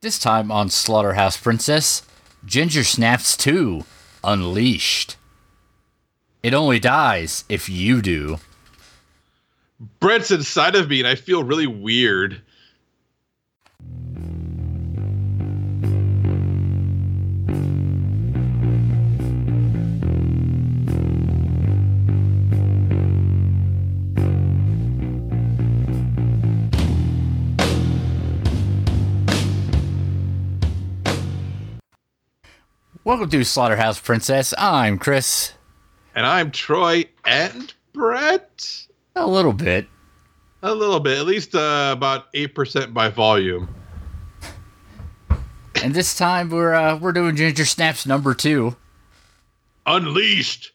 This time on Slaughterhouse Princess, Ginger Snaps 2 Unleashed. It only dies if you do. Brett's inside of me and I feel really weird. Welcome to Slaughterhouse Princess. I'm Chris. And I'm Troy and Brett. A little bit. A little bit, at least uh, about 8% by volume. And this time we're uh, we're doing Ginger Snaps number 2. Unleashed.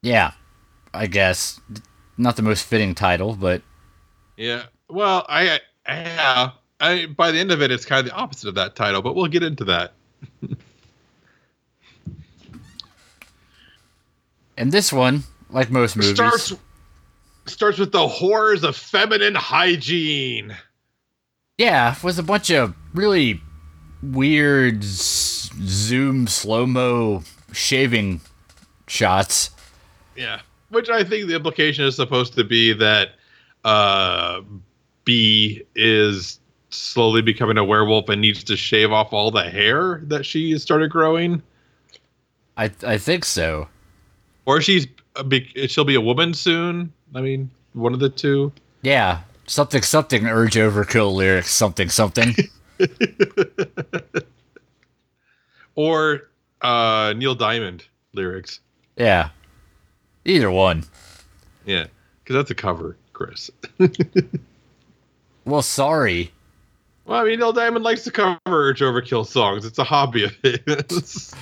Yeah. I guess not the most fitting title, but Yeah. Well, I, I yeah, I by the end of it it's kind of the opposite of that title, but we'll get into that. and this one, like most movies, Starts starts with the horrors of feminine hygiene. yeah, was a bunch of really weird zoom slow mo shaving shots. Yeah. Which I think the implication is supposed to be that uh, B is slowly becoming a werewolf and needs to shave off all the hair that she started growing. I I think so. Or she's a big, she'll be a woman soon. I mean, one of the two. Yeah, something something urge overkill lyrics something something. Or uh, Neil Diamond lyrics. yeah, either one. Yeah. Because that's a cover, Chris. Well, sorry. well, I mean, Neil Diamond likes to cover Urge Overkill songs. It's a hobby of his.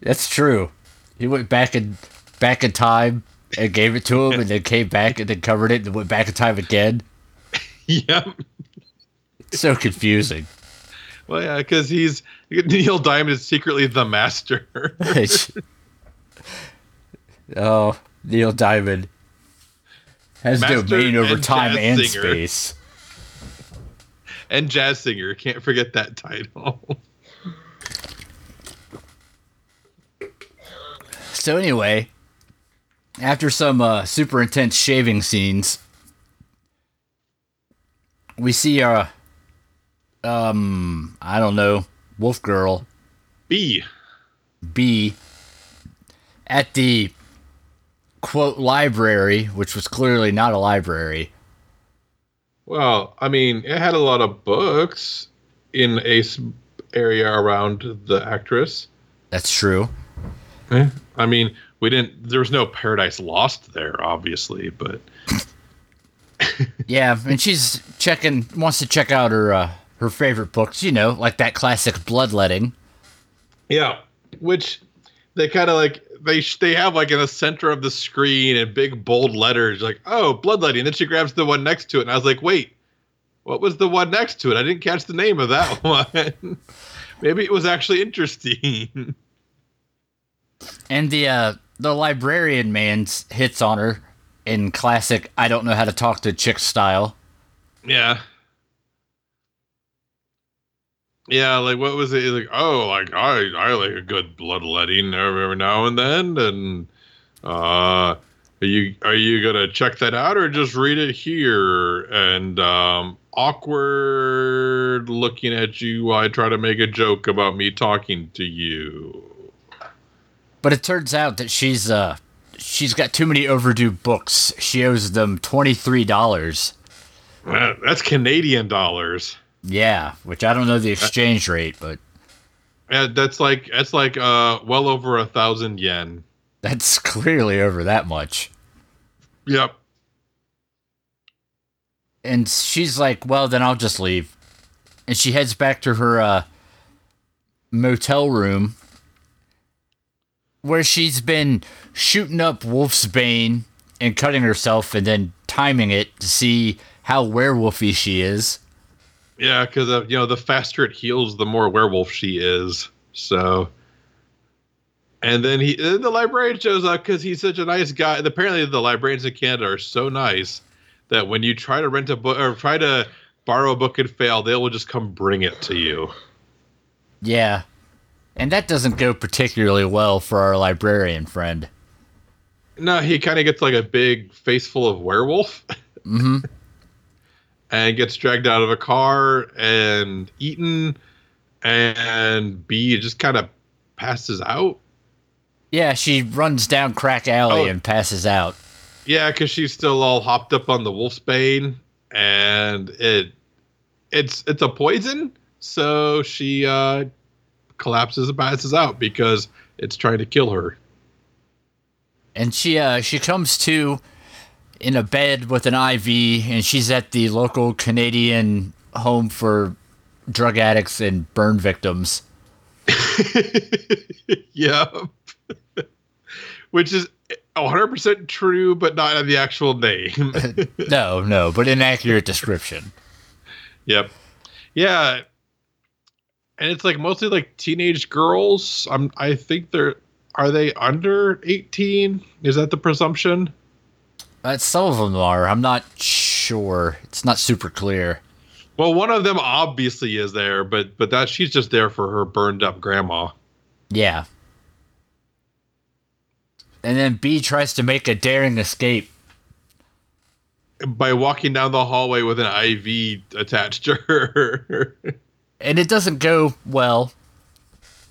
That's true. He went back in back in time and gave it to him, and then came back and then covered it and went back in time again. yep. It's so confusing. Well, yeah, because he's Neil Diamond is secretly the master. oh, Neil Diamond has Master domain over and time and singer. space. and jazz singer. Can't forget that title. So anyway, after some uh, super intense shaving scenes, we see uh um I don't know wolf girl B. B at the quote library, which was clearly not a library. Well, I mean, it had a lot of books in a area around the actress. That's true. Eh, I mean, we didn't. There was no Paradise Lost there, obviously, but Yeah, and she's checking wants to check out her uh, her favorite books, you know, like that classic bloodletting. yeah, which they kind of like they they have like in the center of the screen in big bold letters, like oh bloodletting. And then she grabs the one next to it, and I was like, wait, what was the one next to it? I didn't catch the name of that one. Maybe it was actually interesting. And the uh, the librarian man hits on her in classic I don't know how to talk to chick style. Yeah. Yeah, like what was it? Like, oh, like I I like a good bloodletting every, now and then, and uh, are you are you gonna check that out or just read it here? And um, awkward looking at you I try to make a joke about me talking to you. But it turns out that she's uh she's got too many overdue books. She owes them twenty three dollars. Uh, That's Canadian dollars. Yeah, which I don't know the exchange rate, but And that's like that's like uh well over a thousand yen. that's clearly over that much. Yep. And she's like, "Well, then I'll just leave." And she heads back to her uh, motel room, where she's been shooting up Wolf's Bane and cutting herself, and then timing it to see how werewolfy she is. Yeah, because uh, you know, the faster it heals, the more werewolf she is. So, and then he, then the librarian shows up because he's such a nice guy. And apparently, the librarians in Canada are so nice that when you try to rent a book or try to borrow a book and fail, they will just come bring it to you. Yeah. And that doesn't go particularly well for our librarian friend. No, he kind of gets like a big face full of werewolf. Mm-hmm. and gets dragged out of a car and eaten, and B just kind of passes out. Yeah, she runs down Crack Alley Oh. and passes out. Yeah, because she's still all hopped up on the wolf's bane, and it it's it's a poison, so she uh, collapses and passes out because it's trying to kill her. And she uh she comes to in a bed with an IV and she's at the local Canadian home for drug addicts and burn victims. yep. Which is 100% true, but not in the actual name. No, no, but inaccurate description. yep. Yeah. And it's like mostly like teenage girls. I'm I think they're are they under 18? Is that the presumption? Uh, some of them are. I'm not sure. It's not super clear. Well, one of them obviously is there, but but that she's just there for her burned up grandma. Yeah. And then B tries to make a daring escape. By walking down the hallway with an IV attached to her. And it doesn't go well.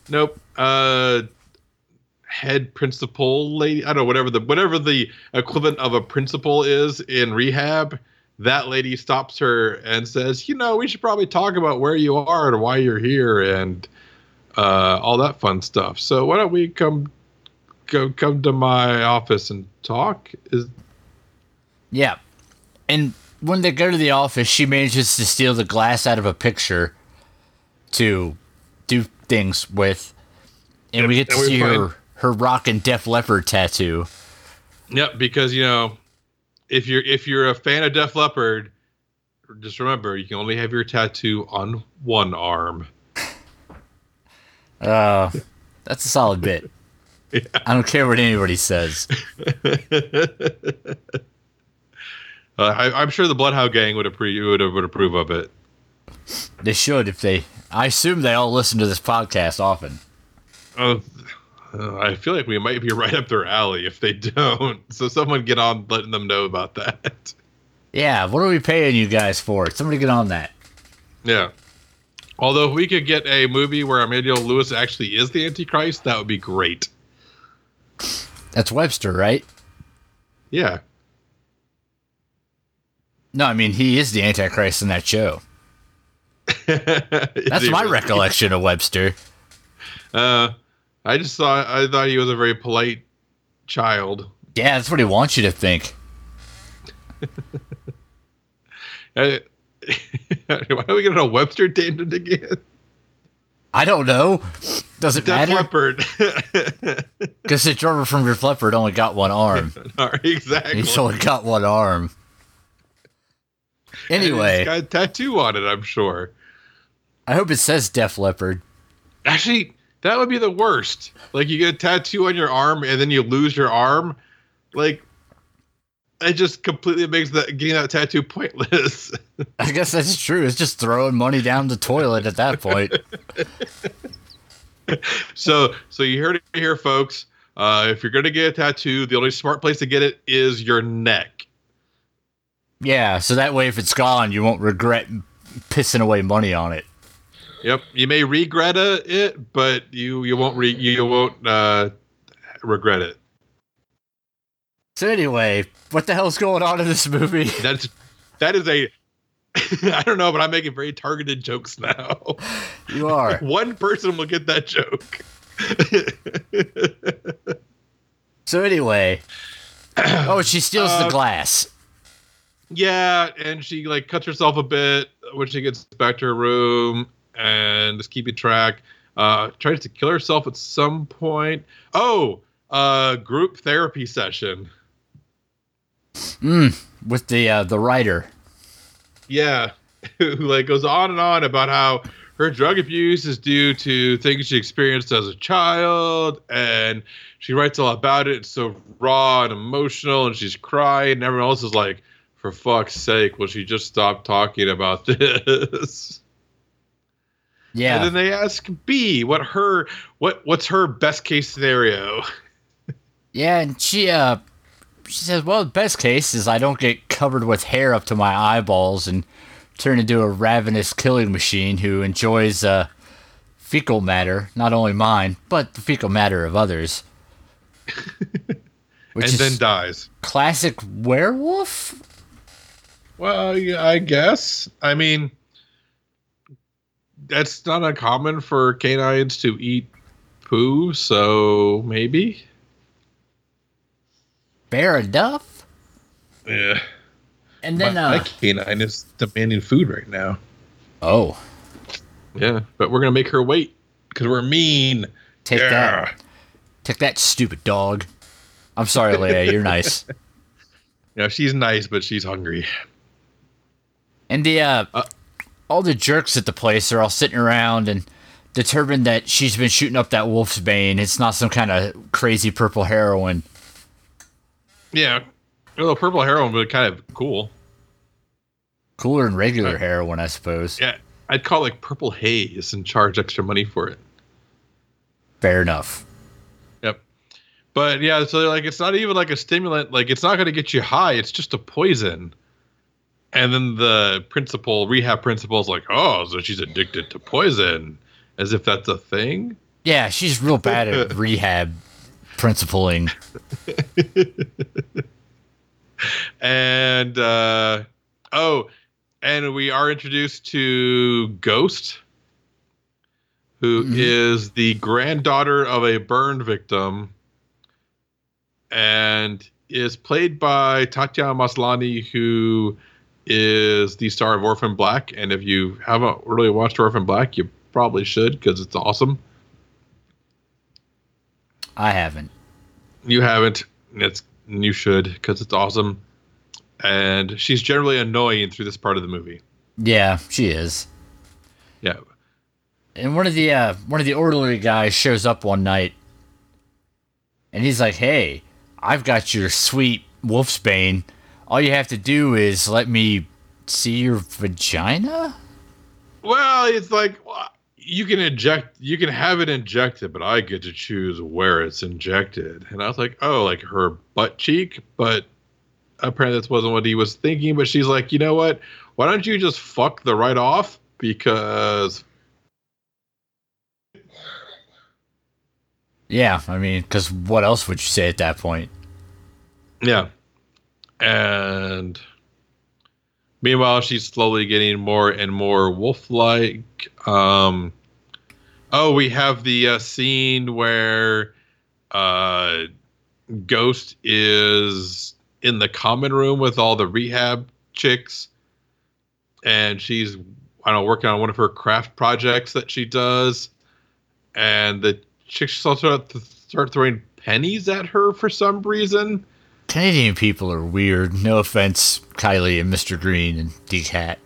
Nope. Uh head principal lady, I don't know whatever the whatever the equivalent of a principal is in rehab. That lady stops her and says, "You know, we should probably talk about where you are and why you're here and uh all that fun stuff. So why don't we come go come to my office and talk?" Is Yeah. And when they go to the office, she manages to steal the glass out of a picture to do things with. And Yep, we get to see her her rock and Def Leppard tattoo. Yep, because you know, if you're if you're a fan of Def Leppard, just remember you can only have your tattoo on one arm. Uh, that's a solid bit. Yeah. I don't care what anybody says. Uh, I, I'm sure the Bloodhound Gang would approve would, would approve of it. They should if they. I assume they all listen to this podcast often. Uh, uh, I feel like we might be right up their alley if they don't. So someone get on letting them know about that. Yeah, what are we paying you guys for? Somebody get on that. Yeah. Although if we could get a movie where Emmanuel Lewis actually is the Antichrist, that would be great. That's Webster, right? Yeah. No, I mean he is the Antichrist in that show. That's my recollection of Webster. Uh, I just thought I thought he was a very polite child. Yeah, that's what he wants you to think. Uh, why are we getting a Webster tangent again? I don't know. Does it Def matter? Leppard. Because the drummer from Def Leppard only got one arm. Exactly. He's only got one arm. Anyway, it's got a tattoo on it. I'm sure. I hope it says Def Leopard. Actually, that would be the worst. Like you get a tattoo on your arm and then you lose your arm. Like it just completely makes that getting that tattoo pointless. I guess that's true. It's just throwing money down the toilet at that point. so so you heard it here, folks. Uh, if you're gonna get a tattoo, the only smart place to get it is your neck. Yeah, so that way if it's gone, you won't regret pissing away money on it. Yep, you may regret it, but you you won't re, you won't uh, regret it. So anyway, what the hell's going on in this movie? That's that is a I don't know, but I'm making very targeted jokes now. You are. One person will get that joke. So anyway, oh, she steals the Uh, glass. Yeah, and she like cuts herself a bit when she gets back to her room and just keeping track. Uh tries to kill herself at some point. Oh, uh group therapy session. Mm, with the uh, the writer. Yeah. Who like goes on and on about how her drug abuse is due to things she experienced as a child and she writes all about it. It's so raw and emotional and she's crying and everyone else is like, for fuck's sake, will she just stop talking about this? Yeah. And then they ask B what her what what's her best case scenario. Yeah, and she uh she says, Well the best case is I don't get covered with hair up to my eyeballs and turn into a ravenous killing machine who enjoys uh fecal matter, not only mine, but the fecal matter of others. Which and then dies. classic werewolf? Well, yeah, I guess. I mean, that's not uncommon for canines to eat poo, so maybe. Fair enough. Yeah. And then my, uh my canine is demanding food right now. Oh, Yeah, but we're gonna make her wait because we're mean. take yeah. that. Take that stupid dog. I'm sorry, Leia, you're nice. Know, she's nice, but she's hungry. And the uh, Uh, all the jerks at the place are all sitting around and determined that she's been shooting up that wolf's bane. It's not some kind of crazy purple heroin. Yeah. Well, purple heroin would be kind of cool. Cooler than regular Uh, heroin, I suppose. Yeah, I'd call it like purple haze and charge extra money for it. Fair enough. Yep. But yeah, so like it's not even like a stimulant. Like it's not going to get you high. It's just a poison. And then the principal, rehab principal, is like, "Oh, so she's addicted to poison," as if that's a thing. Yeah, she's real bad at rehab principling. And uh, oh, and we are introduced to Ghost, who is Mhm. the granddaughter of a burn victim, and is played by Tatiana Maslany, who is the star of Orphan Black. And if you haven't really watched Orphan Black, you probably should because it's awesome. I haven't. You haven't. It's you should because it's awesome. And she's generally annoying through this part of the movie. Yeah, she is. Yeah. And one of the uh, one of the orderly guys shows up one night, and he's like, "Hey, I've got your sweet wolf's bane. All you have to do is let me see your vagina." Well, it's like you can inject, you can have it injected, but I get to choose where it's injected. And I was like, oh, like her butt cheek, but apparently this wasn't what he was thinking. But she's like, you know what? Why don't you just fuck the right off? Because Yeah, I mean, because what else would you say at that point? Yeah. And meanwhile, she's slowly getting more and more wolf like. Um, oh, we have the uh, scene where uh, Ghost is in the common room with all the rehab chicks. And she's, I don't know, working on one of her craft projects that she does. And the chicks start, start throwing pennies at her for some reason. Canadian people are weird. No offense, Kylie and Mr. Green and D-Cat.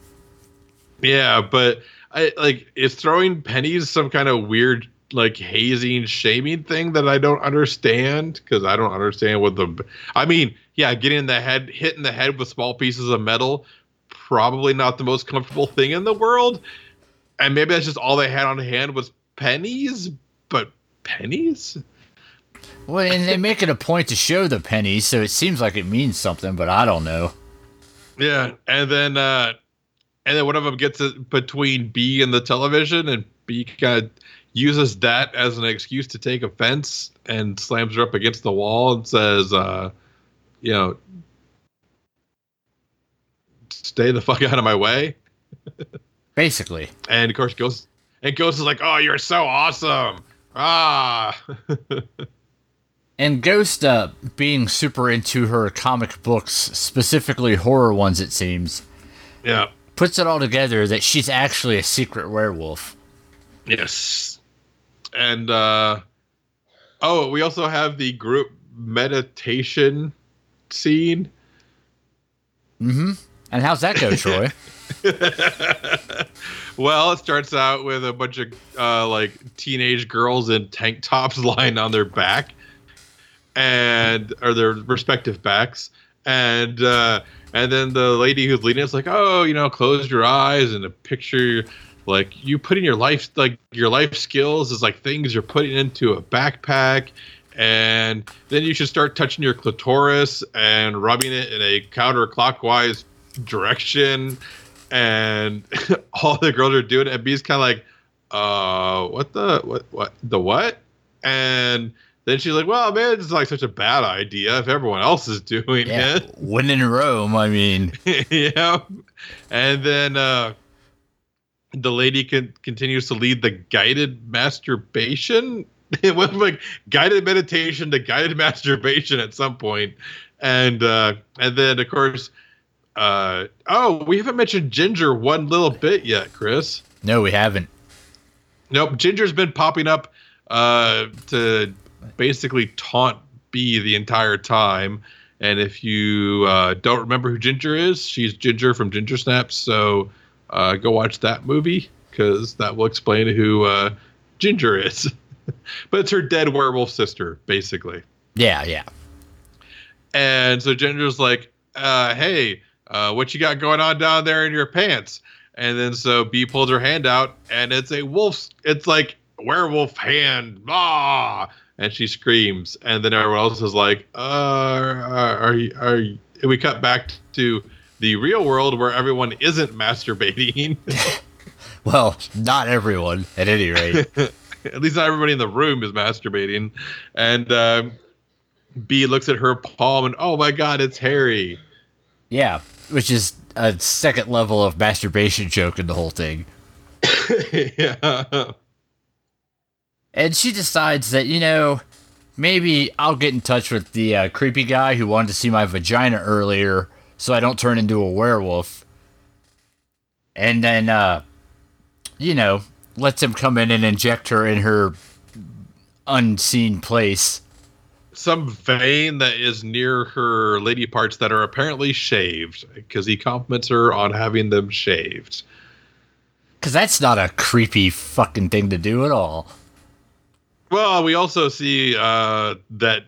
Yeah, but I like is throwing pennies some kind of weird like hazing shaming thing that I don't understand because I don't understand what the I mean, yeah, getting the head hit in the head with small pieces of metal probably not the most comfortable thing in the world. And maybe that's just all they had on hand was pennies, but pennies? Well, and they make it a point to show the pennies, so it seems like it means something, but I don't know. Yeah, and then uh and then one of them gets it between B and the television, and B kind of uses that as an excuse to take offense and slams her up against the wall and says, uh, you know, stay the fuck out of my way. Basically. And of course, Ghost and Ghost is like, oh, you're so awesome. Ah, And Ghost, uh, being super into her comic books, specifically horror ones, it seems, yeah, puts it all together that she's actually a secret werewolf. yes. And uh, oh, we also have the group meditation scene. Mm-hmm. And how's that go, Troy? well, it starts out with a bunch of uh, like teenage girls in tank tops lying on their back, and or their respective backs, and uh, and then the lady who's leading it's like, oh, you know, close your eyes and a picture like you putting your life like your life skills is like things you're putting into a backpack. And then you should start touching your clitoris and rubbing it in a counterclockwise direction. And all the girls are doing it. And B's kind of like uh what the what what the what? And then she's like well man it's like such a bad idea if everyone else is doing Yeah. it. When in Rome, I mean, yeah. And then uh the lady can, continues to lead the guided masturbation. It went from like guided meditation to guided masturbation at some point. And uh and then of course uh oh we haven't mentioned ginger one little bit yet chris. No, we haven't. Nope, Ginger's been popping up uh, to basically taunt B the entire time. And if you uh, don't remember who Ginger is, she's Ginger from Ginger Snaps. So uh, go watch that movie because that will explain who uh, Ginger is. but it's her dead werewolf sister, basically. Yeah, yeah. And so Ginger's like, uh, "Hey, uh, what you got going on down there in your pants?" And then so B pulls her hand out, and it's a wolf's. It's like werewolf hand, ah! And she screams, and then everyone else is like, "Uh, are, are? Are we cut back to the real world where everyone isn't masturbating. Well, not everyone, at any rate. At least not everybody in the room is masturbating. And um, B looks at her palm, and oh my god, it's hairy. yeah, which is a second level of masturbation joke in the whole thing. yeah. And she decides that, you know, maybe I'll get in touch with the uh, creepy guy who wanted to see my vagina earlier so I don't turn into a werewolf. And then, uh, you know, lets him come in and inject her in her unseen place. Some vein that is near her lady parts that are apparently shaved because he compliments her on having them shaved. Because that's not a creepy fucking thing to do at all. Well, we also see uh, that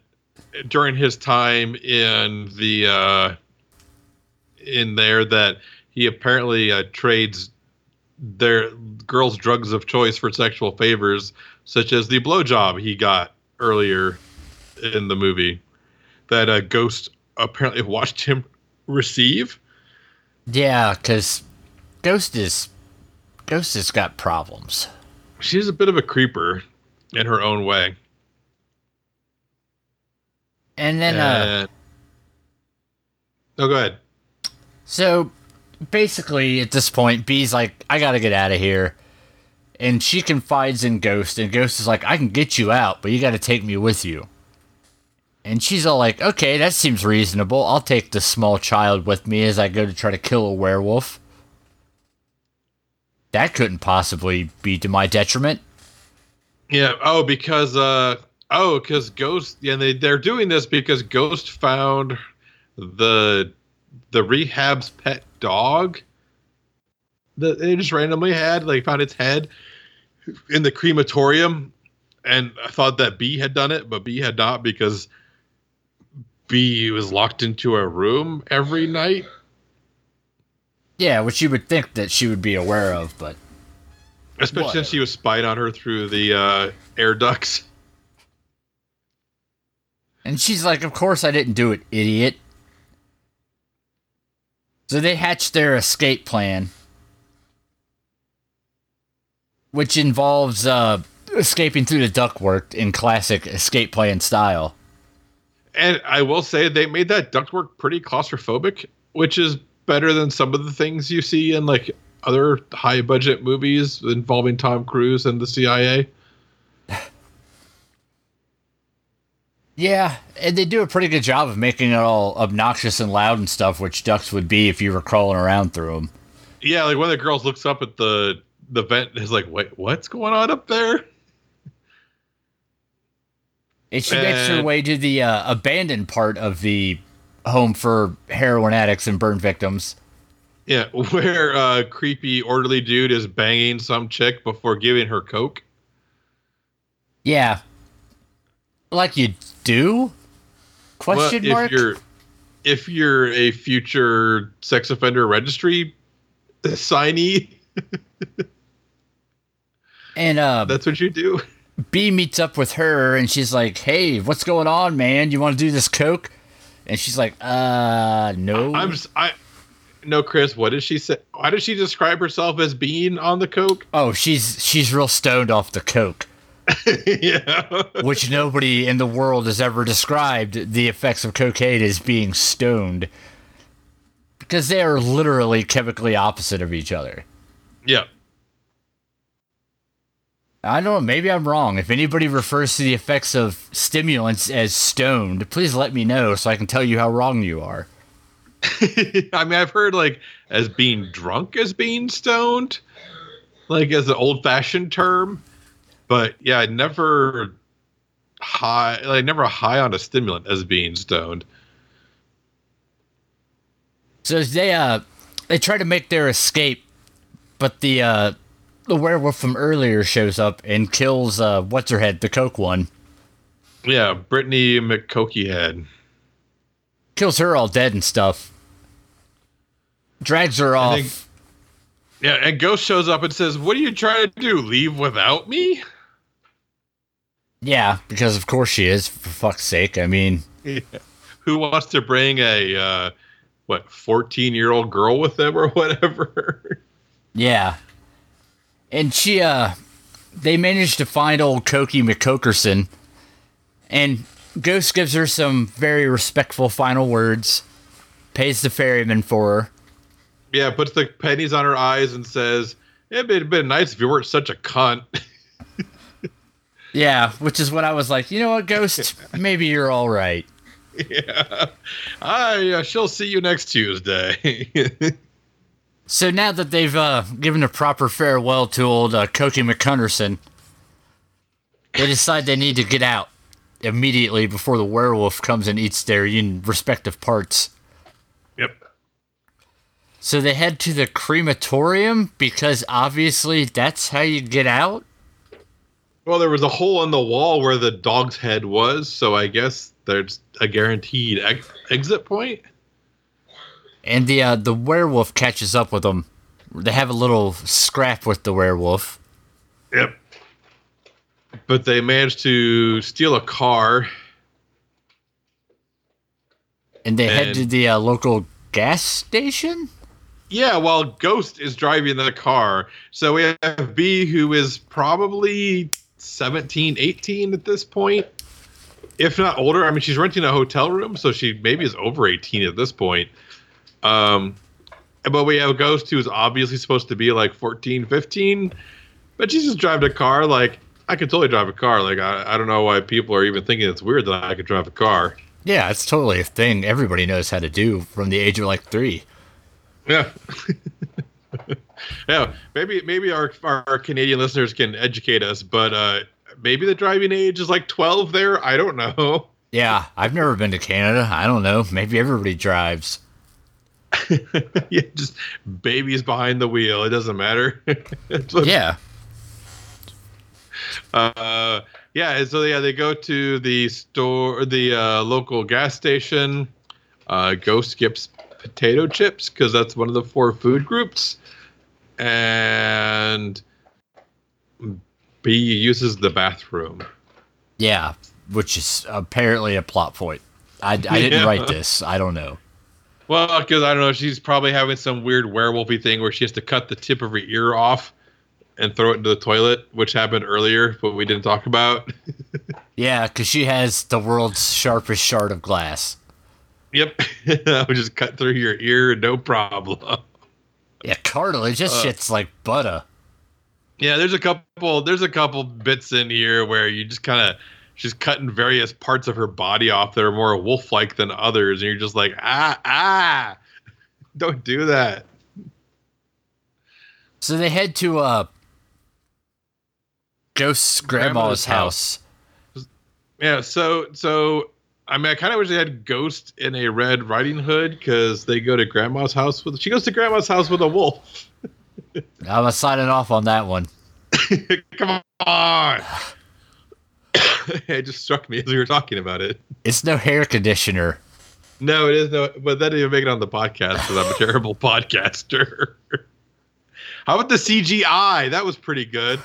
during his time in the uh, in there that he apparently uh, trades their girls' drugs of choice for sexual favors, such as the blowjob he got earlier in the movie that a Ghost apparently watched him receive. Yeah, because Ghost is. Ghost has got problems. She's a bit of a creeper in her own way. And then, uh. And- oh, go ahead. So basically, at this point, B's like, I gotta get out of here. And she confides in Ghost, and Ghost is like, I can get you out, but you gotta take me with you. And she's all like, okay, that seems reasonable. I'll take the small child with me as I go to try to kill a werewolf. That couldn't possibly be to my detriment. Yeah. Oh, because uh oh, because Ghost. Yeah, they they're doing this because Ghost found the the rehab's pet dog that they just randomly had. Like found its head in the crematorium, and I thought that B had done it, but B had not because B was locked into a room every night. Yeah, which you would think that she would be aware of, but Especially Whatever. since he was spying on her through the uh, air ducts. And she's like, Of course I didn't do it, idiot. So they hatch their escape plan, which involves uh, escaping through the ductwork in classic escape plan style. And I will say they made that ductwork pretty claustrophobic, which is better than some of the things you see in like other high budget movies involving Tom Cruise and the CIA. Yeah, and they do a pretty good job of making it all obnoxious and loud and stuff, which ducks would be if you were crawling around through them. Yeah, like one of the girls looks up at the the vent and is like, "Wait, what's going on up there?" And she makes her way to the uh, abandoned part of the home for heroin addicts and burn victims. Yeah, where uh creepy orderly dude is banging some chick before giving her coke. Yeah. Like you do? Question Well, mark? If you're if you're a future sex offender registry signee, And uh, that's what you do. B meets up with her and she's like, "Hey, what's going on, man? You want to do this coke?" And she's like, "Uh, no." I'm I no Chris, what did she say? Why does she describe herself as being on the coke? oh, she's she's real stoned off the coke, yeah. which nobody in the world has ever described the effects of cocaine as being stoned, because they are literally chemically opposite of each other. yeah. I don't know. Maybe I'm wrong. If anybody refers to the effects of stimulants as stoned, please let me know so I can tell you how wrong you are. I mean, I've heard like as being drunk as being stoned, like as an old fashioned term, but yeah, never high, like never high on a stimulant as being stoned. So they uh they try to make their escape, but the uh the werewolf from earlier shows up and kills uh what's her head, the coke one. Yeah, Brittany McCokey head. Kills her all dead and stuff. Drags her off. think- Yeah, and Ghost shows up and says, "What are you trying to do? Leave without me?" Yeah, because of course she is, for fuck's sake. I mean Who wants to bring a uh, what fourteen year old girl with them or whatever? Yeah. And she, uh, they managed to find old Cokie McCokerson. And Ghost gives her some very respectful final words, pays the ferryman for her. Yeah, puts the pennies on her eyes and says, "It'd been, been nice if you weren't such a cunt." Yeah, which is when I was like, you know what, Ghost? Maybe you're all right. yeah, I uh, she'll see you next Tuesday. So now that they've uh, given a proper farewell to old uh, Cokie McCunderson, they decide they need to get out immediately before the werewolf comes and eats their respective parts. So they head to the crematorium because obviously that's how you get out. Well, there was a hole in the wall where the dog's head was, so I guess there's a guaranteed ex- exit point. And the uh, the werewolf catches up with them. They have a little scrap with the werewolf. Yep. But they manage to steal a car. And they head to the uh, local gas station. Yeah, while Ghost is driving the car. So we have B, who is probably 17, 18 at this point, if not older. I mean, she's renting a hotel room, so she maybe is over 18 at this point. Um, but we have Ghost, who's obviously supposed to be like 14, 15, but she's just driving a car. Like, I could totally drive a car. Like, I, I don't know why people are even thinking it's weird that I could drive a car. Yeah, it's totally a thing everybody knows how to do from the age of like three. Yeah. yeah. Maybe maybe our, our Canadian listeners can educate us, but uh maybe the driving age is like 12 there. I don't know. Yeah, I've never been to Canada. I don't know. Maybe everybody drives. yeah, just babies behind the wheel. It doesn't matter. What- Yeah. Uh yeah, and so yeah, they go to the store the uh local gas station. Uh Ghost skips potato chips because that's one of the four food groups. And B uses the bathroom. Yeah, which is apparently a plot point. I, I didn't Yeah. write this. I don't know. Well, because I don't know, she's probably having some weird werewolfy thing where she has to cut the tip of her ear off and throw it into the toilet, which happened earlier, but we didn't talk about. Yeah, because she has the world's sharpest shard of glass. Yep, I would just cut through your ear, no problem. Yeah, cartilage. This Uh. shit's like butter. Yeah, there's a couple. There's a couple bits in here where you just kind of she's cutting various parts of her body off that are more wolf-like than others, and you're just like, ah, ah, don't do that. So they head to uh, Ghost's grandma's Grandmother's house. Yeah, so so I mean, I kind of wish they had Ghost in a Red Riding Hood because they go to Grandma's house with. She goes to Grandma's house with a wolf. I'm signing off on that one. Come on. it just struck me as we were talking about it. It's no hair conditioner. No, it is no, but that didn't even make it on the podcast because I'm a terrible podcaster. How about the CGI? That was pretty good.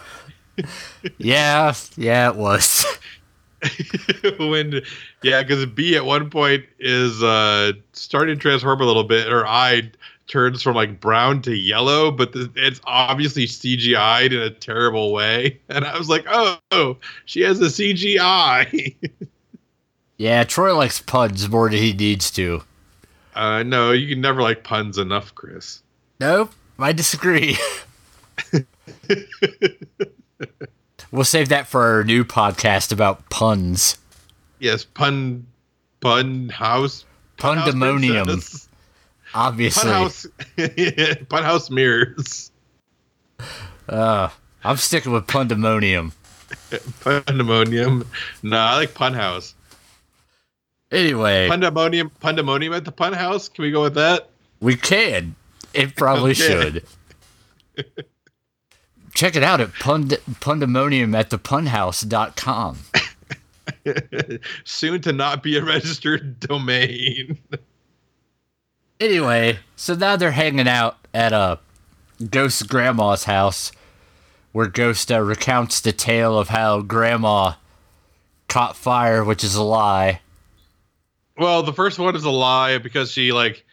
Yeah, yeah, it was. when yeah, because B at one point is uh starting to transform a little bit. Her eye turns from like brown to yellow, but the, it's obviously CGI'd in a terrible way. And I was like, oh, she has a CGI. Yeah, Troy likes puns more than he needs to. uh, no, you can never like puns enough, Chris. Nope, I disagree. We'll save that for our new podcast about puns. Yes, pun, pun house, pun Pundemonium, obviously. pun house, pun house mirrors, Uh, I'm sticking with Pundemonium. pandemonium. No, I like pun house. Anyway, Pandemonium, pandemonium at the pun house. Can we go with that? we can. It probably Okay. should. Check it out at pund- Pundemonium at thepunhouse.com. Soon to not be a registered domain. Anyway, so now they're hanging out at a Ghost Grandma's house, where Ghost uh, recounts the tale of how Grandma caught fire, which is a lie. Well, the first one is a lie because she like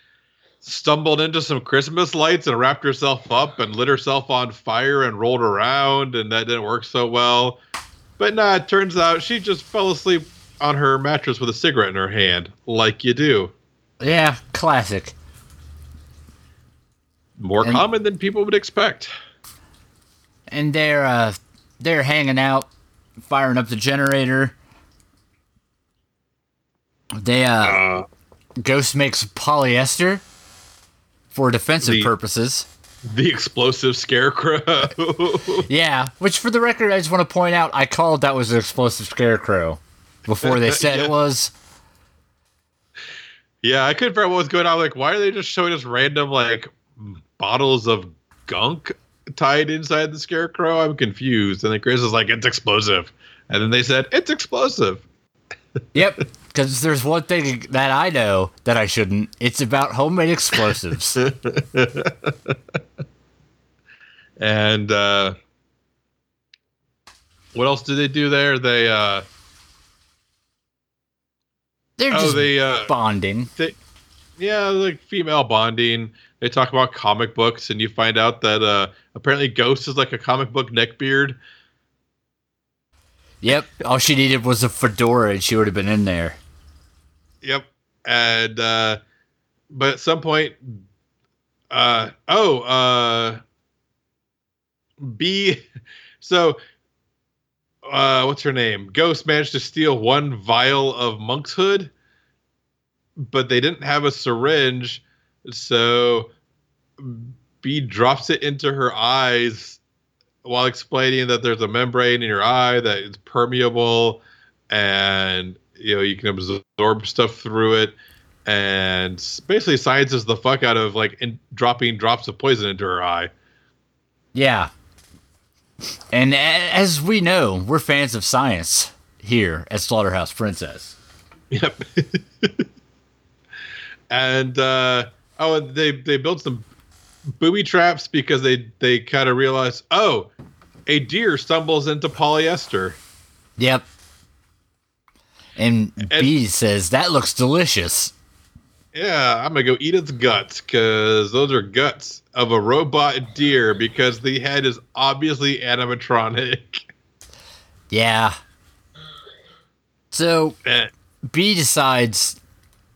stumbled into some Christmas lights and wrapped herself up and lit herself on fire and rolled around, and that didn't work so well. But nah, it turns out she just fell asleep on her mattress with a cigarette in her hand, like you do. Yeah, classic. More And- common than people would expect. And they're uh, they're hanging out, firing up the generator. They uh, Uh, Ghost makes polyester for defensive The- purposes. the explosive scarecrow. Yeah, which for the record, I just want to point out, I called that was an explosive scarecrow before they said Yeah. it was. yeah, I couldn't figure out what was going on. Like, why are they just showing us random like bottles of gunk tied inside the scarecrow? I'm confused. And then Chris is like, "It's explosive," and then they said, "It's explosive." Yep, because there's one thing that I know that I shouldn't. It's about homemade explosives. And uh, what else do they do there? They uh, They're oh, just they uh, bonding. they, yeah, like female bonding. They talk about comic books, and you find out that uh, apparently Ghost is like a comic book neckbeard. Yep, all she needed was a fedora and she would have been in there. Yep. And uh but at some point uh oh, uh B so uh what's her name? Ghost managed to steal one vial of monk's hood, but they didn't have a syringe, so B drops it into her eyes while explaining that there's a membrane in your eye that is permeable and you know you can absorb stuff through it and basically sciences the fuck out of like in, dropping drops of poison into her eye Yeah. And as we know, we're fans of science here at Slaughterhouse Princess. yep and uh oh they they built some booby traps because they they kind of realized oh a deer stumbles into polyester Yep. And, B says, that looks delicious. Yeah, I'm gonna go eat its guts because those are guts of a robot deer because the head is obviously animatronic. Yeah. So Eh, B decides,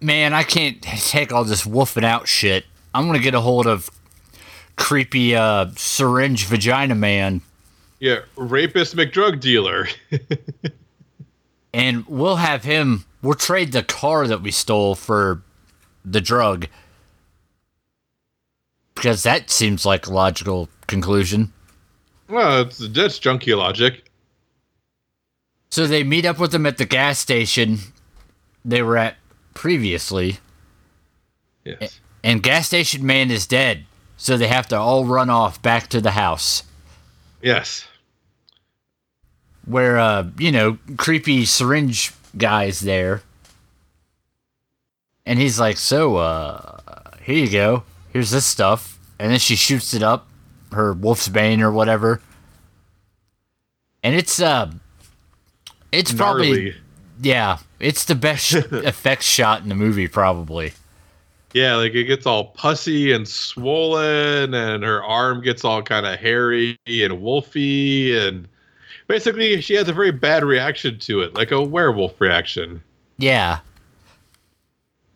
man, I can't take all this wolfing out shit. I'm gonna get a hold of creepy uh, syringe vagina man, yeah, rapist McDrug dealer. and we'll have him. We'll trade the car that we stole for the drug because that seems like a logical conclusion. well, it's, that's junkie logic. So they meet up with him at the gas station they were at previously, Yes. and gas station man is dead. So they have to all run off back to the house. Yes. Where uh you know creepy syringe guys there And he's like, "So, uh, here you go. Here's this stuff." And then she shoots it up, her wolf's bane or whatever. And it's uh, it's probably Gnarly. yeah, it's the best effects shot in the movie probably. Yeah, like it gets all pussy and swollen, and her arm gets all kind of hairy and wolfy, and basically she has a very bad reaction to it, like a werewolf reaction. Yeah.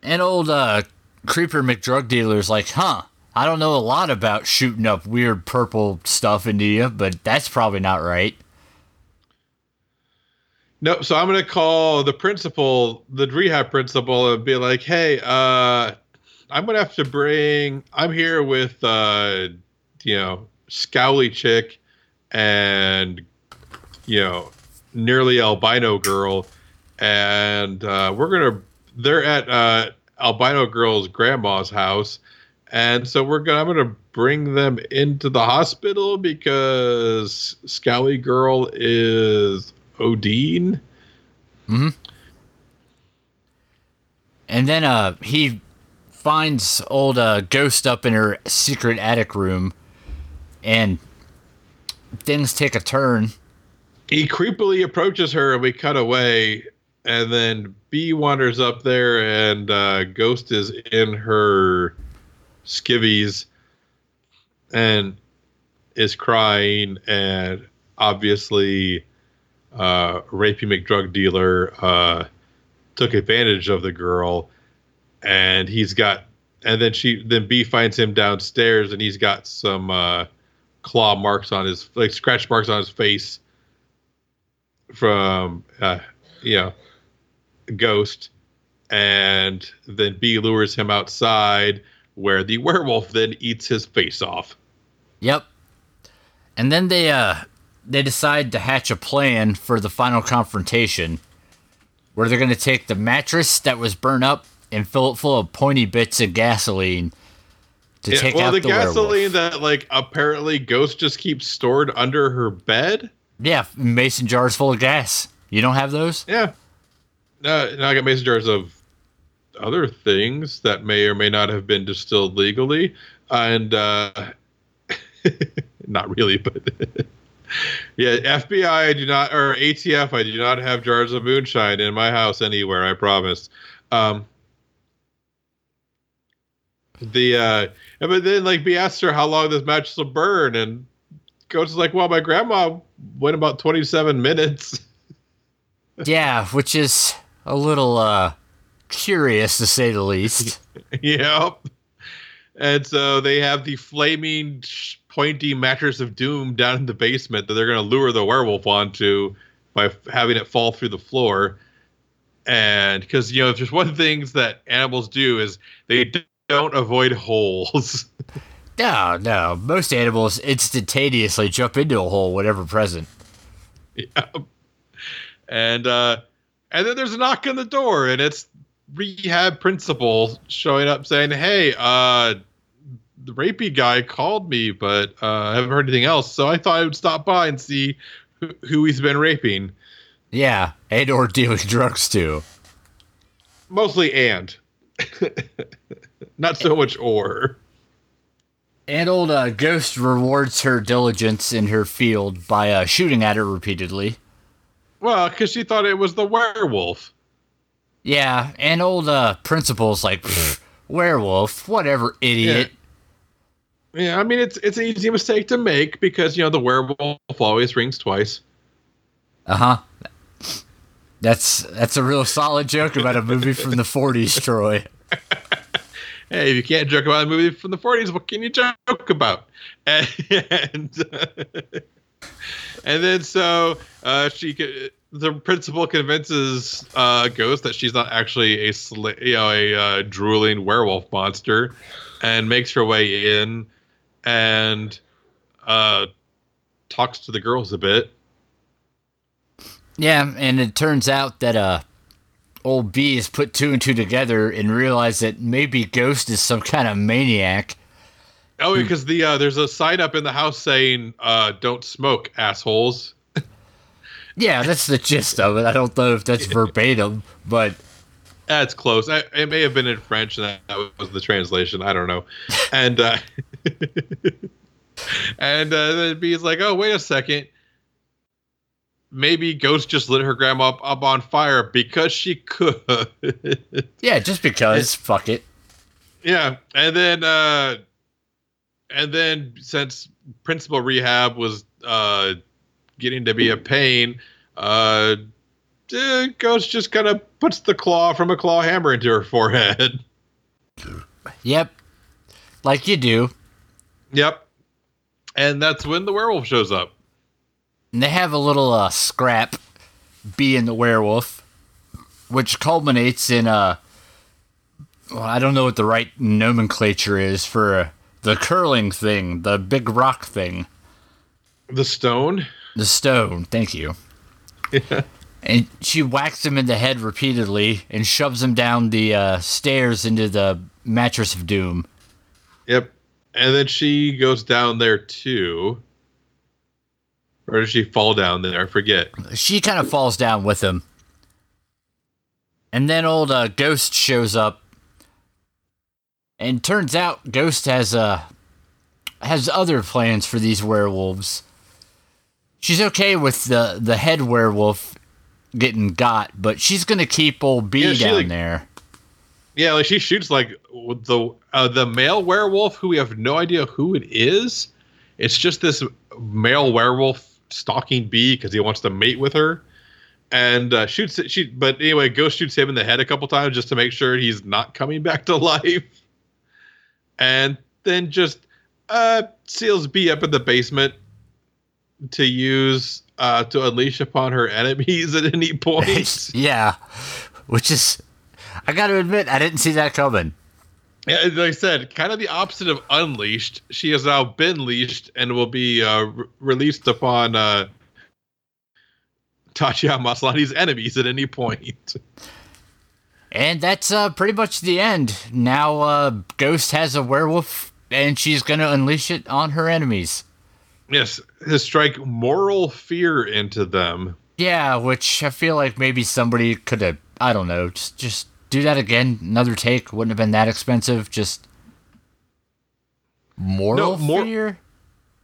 And old uh creeper McDrug dealer's like, huh, I don't know a lot about shooting up weird purple stuff into you, but that's probably not right. No, so I'm gonna call the principal, the rehab principal, and be like, "Hey, uh, I'm gonna have to bring. I'm here with, uh, you know, Scowly chick, and you know, nearly albino girl, and uh, we're gonna. They're at uh, albino girl's grandma's house, and so we're gonna. I'm gonna bring them into the hospital because Scowly girl is Odine." And then uh he finds old uh ghost up in her secret attic room and things take a turn. He creepily approaches her and we cut away and then b wanders up there and uh, ghost is in her skivvies and is crying and obviously uh, rapey mcdrug dealer uh, took advantage of the girl and he's got and then she then b finds him downstairs and he's got some uh, claw marks on his like scratch marks on his face from uh, you know ghost and then b lures him outside where the werewolf then eats his face off Yep. And then they uh they decide to hatch a plan for the final confrontation where they're going to take the mattress that was burned up and fill it full of pointy bits of gasoline to Yeah, take well out the, the, gasoline werewolf. that like apparently ghost just keeps stored under her bed Yeah, mason jars full of gas. You don't have those? yeah uh, now i got mason jars of other things that may or may not have been distilled legally and uh not really but yeah fbi i do not or atf i do not have jars of moonshine in my house anywhere i promise um the uh but then like B asked her how long this match will burn and coach is like well my grandma went about 27 minutes yeah, which is a little uh curious to say the least. yep. And so they have the flaming, pointy mattress of doom down in the basement that they're going to lure the werewolf onto by having it fall through the floor. And because, you know, if there's one thing that animals do is they don't avoid holes. No, no. Most animals instantaneously jump into a hole whenever present. Yeah. And uh and then there's a knock on the door and it's rehab principal showing up saying, "Hey, uh the rapey guy called me, but uh I haven't heard anything else, so I thought I would stop by and see who, who he's been raping." Yeah, and or dealing drugs too. Mostly and. Not so much or. And old uh, Ghost rewards her diligence in her field by uh, shooting at her repeatedly. Well, because she thought it was the werewolf. Yeah, and old uh, Principal's like, werewolf, whatever, idiot. Yeah, I mean it's it's an easy mistake to make because you know the werewolf always rings twice. Uh huh. That's that's a real solid joke about a movie from the '40s, Troy. hey, if you can't joke about a movie from the 40s, what can you joke about? And and then so uh, she the principal convinces uh, Ghost that she's not actually a you know a uh, drooling werewolf monster, and makes her way in and uh, talks to the girls a bit. Yeah, and it turns out that uh, old B has put two and two together and realized that maybe Ghost is some kind of maniac. Oh, because the uh, there's a sign up in the house saying uh, "Don't smoke, assholes." Yeah, that's the gist of it. I don't know if that's verbatim, but That's close. I, it may have been in French, and that was the translation. I don't know. And uh, and uh, then Bee's like, "Oh, wait a second. Maybe Ghost just lit her grandma up, up on fire because she could." yeah, just because. Fuck it. Yeah, and then uh, and then since Principal Rehab was uh, getting to be a pain, uh, Ghost just kind of puts the claw from a claw hammer into her forehead. Yep, like you do. Yep, and that's when the werewolf shows up. And they have a little uh, scrap, being the werewolf, which culminates in uh, well, I don't know what the right nomenclature is for the curling thing, the big rock thing. The stone. The stone. Thank you. Yeah. And she whacks him in the head repeatedly and shoves him down the uh, stairs into the mattress of doom. Yep. And then she goes down there too. Or does she fall down there? I forget. She kind of falls down with him. And then old uh, Ghost shows up and turns out Ghost has uh has other plans for these werewolves. She's okay with the the head werewolf getting got, but she's gonna keep old B yeah, down like, there. Yeah, like she shoots like the uh, the male werewolf who we have no idea who it is. It's just this male werewolf stalking B because he wants to mate with her, and uh, shoots she. But anyway, Ghost shoots him in the head a couple times just to make sure he's not coming back to life and then just uh, seals B up in the basement to use uh, to unleash upon her enemies at any point. yeah, which is, I got to admit, I didn't see that coming. Yeah, like I said, kind of the opposite of unleashed. She has now been leashed and will be uh, re- released upon uh, Maslany's enemies at any point. And that's uh, pretty much the end. Now, uh, Ghost has a werewolf, and she's going to unleash it on her enemies. Yes, to strike moral fear into them. Yeah, which I feel like maybe somebody could have. I don't know. Just, just do that again. Another take wouldn't have been that expensive. Just moral no, mor- fear.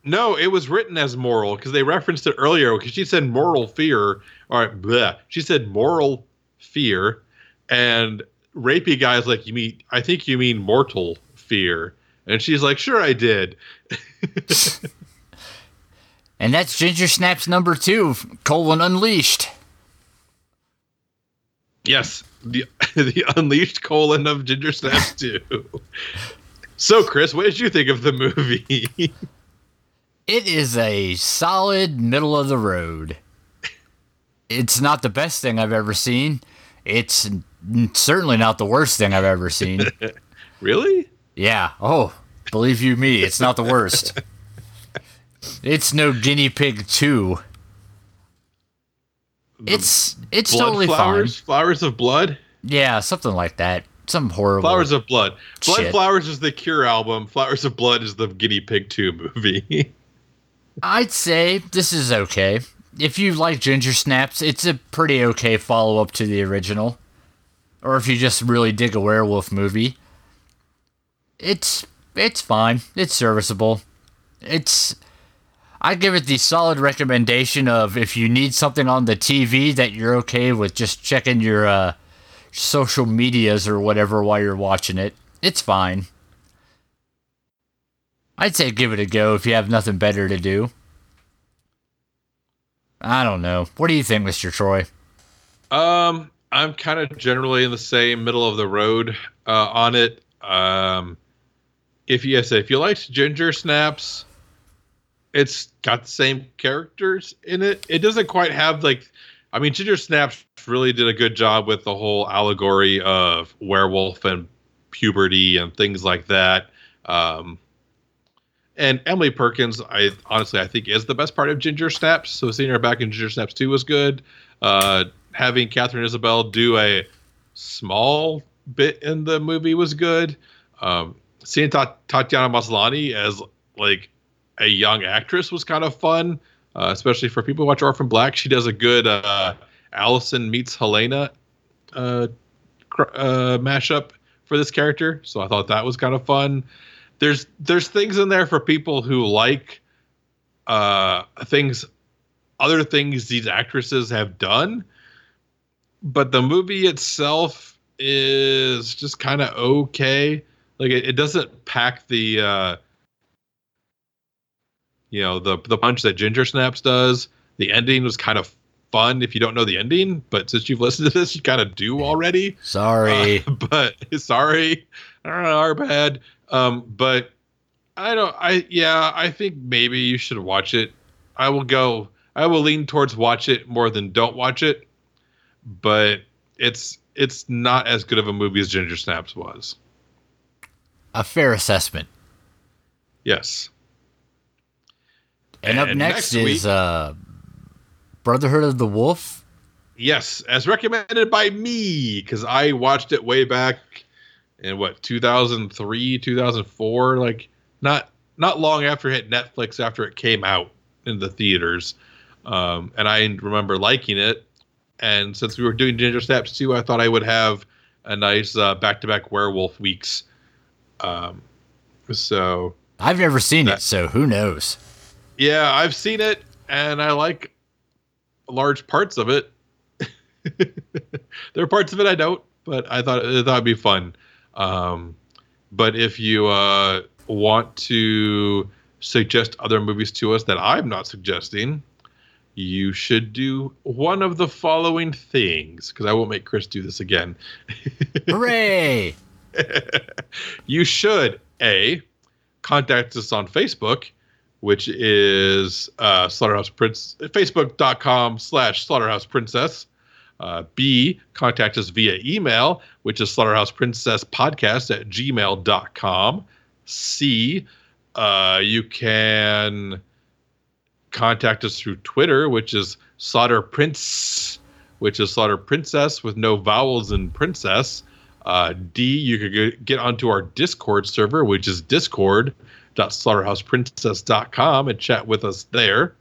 No, it was written as moral because they referenced it earlier. Because she said moral fear. All right, bleh. She said moral fear and rapey guy's like, "You mean? I think you mean mortal fear." And she's like, "Sure, I did." and that's Ginger Snaps number two, colon unleashed. Yes, the the unleashed colon of Ginger Snaps two. so, Chris, what did you think of the movie? it is a solid middle of the road. It's not the best thing I've ever seen. It's certainly not the worst thing I've ever seen. really? Yeah. Oh, believe you me, it's not the worst. it's no guinea pig two. It's it's totally flowers, fine. Flowers of blood. Yeah, something like that. Some horrible. Flowers of blood. Blood shit. flowers is the Cure album. Flowers of blood is the guinea pig two movie. I'd say this is okay. If you like Ginger Snaps, it's a pretty okay follow up to the original or if you just really dig a werewolf movie, it's it's fine. It's serviceable. It's I give it the solid recommendation of if you need something on the TV that you're okay with just checking your uh, social medias or whatever while you're watching it. It's fine. I'd say give it a go if you have nothing better to do. I don't know. What do you think, Mr. Troy? Um, I'm kind of generally in the same middle of the road uh, on it. Um, if yes, if you liked Ginger Snaps, it's got the same characters in it. It doesn't quite have like, I mean, Ginger Snaps really did a good job with the whole allegory of werewolf and puberty and things like that. Um, and Emily Perkins, I honestly I think is the best part of Ginger Snaps. So seeing her back in Ginger Snaps 2 was good. Uh, having Katharine Isabelle do a small bit in the movie was good. Um, seeing Tatiana Maslany as like a young actress was kind of fun, uh, especially for people who watch Orphan Black. She does a good uh, Allison meets Helena uh, uh, mashup for this character, so I thought that was kind of fun. There's there's things in there for people who like uh, things, other things these actresses have done, but the movie itself is just kind of okay. Like it, it doesn't pack the uh, you know the the punch that Ginger Snaps does. The ending was kind of fun if you don't know the ending, but since you've listened to this, you kind of do already. Sorry, uh, but sorry, our bad. Um, but I don't. I yeah. I think maybe you should watch it. I will go. I will lean towards watch it more than don't watch it. But it's it's not as good of a movie as Ginger Snaps was. A fair assessment. Yes. And, and up next, next is week, uh, Brotherhood of the Wolf. Yes, as recommended by me because I watched it way back in what 2003, 2004, like not not long after it hit Netflix after it came out in the theaters. Um, and I remember liking it. And since we were doing Ginger Snaps 2, I thought I would have a nice back to back werewolf weeks. Um, so I've never seen that, it, so who knows? Yeah, I've seen it, and I like large parts of it. there are parts of it I don't, but I thought I thought it'd be fun. Um, but if you uh, want to suggest other movies to us that I'm not suggesting, you should do one of the following things because I won't make Chris do this again. Hooray! you should a contact us on Facebook, which is uh, Slaughterhouse Prince, facebook.com slash Slaughterhouse Princess. Uh, B, contact us via email, which is Slaughterhouse Princess Podcast at gmail.com. C, uh, you can contact us through Twitter, which is Slaughter Prince, which is Slaughter Princess with no vowels in princess. Uh, D, you could get onto our Discord server, which is discord.slaughterhouseprincess.com and chat with us there.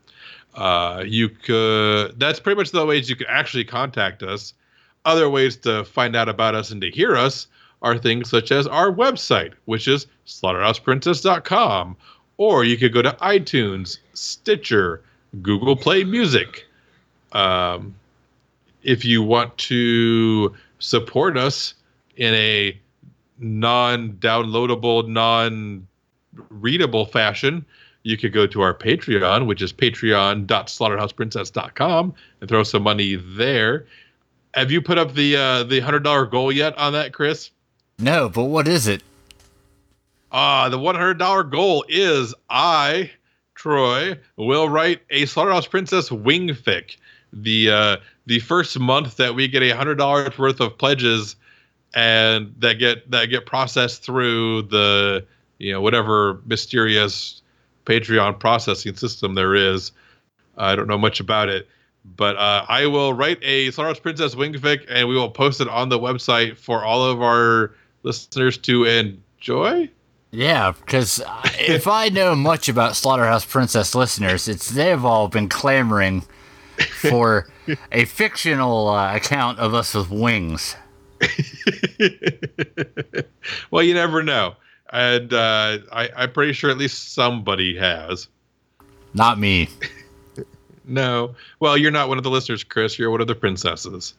Uh, you could, that's pretty much the ways you can actually contact us. Other ways to find out about us and to hear us are things such as our website, which is slaughterhouseprincess.com. Or you could go to iTunes, Stitcher, Google Play Music. Um, if you want to support us in a non downloadable, non readable fashion, you could go to our Patreon, which is patreon.slaughterhouseprincess.com, and throw some money there. Have you put up the uh, the hundred dollar goal yet on that, Chris? No, but what is it? Uh, the $100 goal is I, Troy, will write a Slaughterhouse Princess wing fic. The uh, the first month that we get a hundred dollars worth of pledges and that get that get processed through the you know whatever mysterious Patreon processing system there is. I don't know much about it, but uh, I will write a Slaughterhouse Princess wing fic and we will post it on the website for all of our listeners to enjoy. Yeah, because if I know much about Slaughterhouse Princess listeners, it's they've all been clamoring for a fictional uh, account of us with wings. well, you never know, and uh, I, I'm pretty sure at least somebody has. Not me. no. Well, you're not one of the listeners, Chris. You're one of the princesses.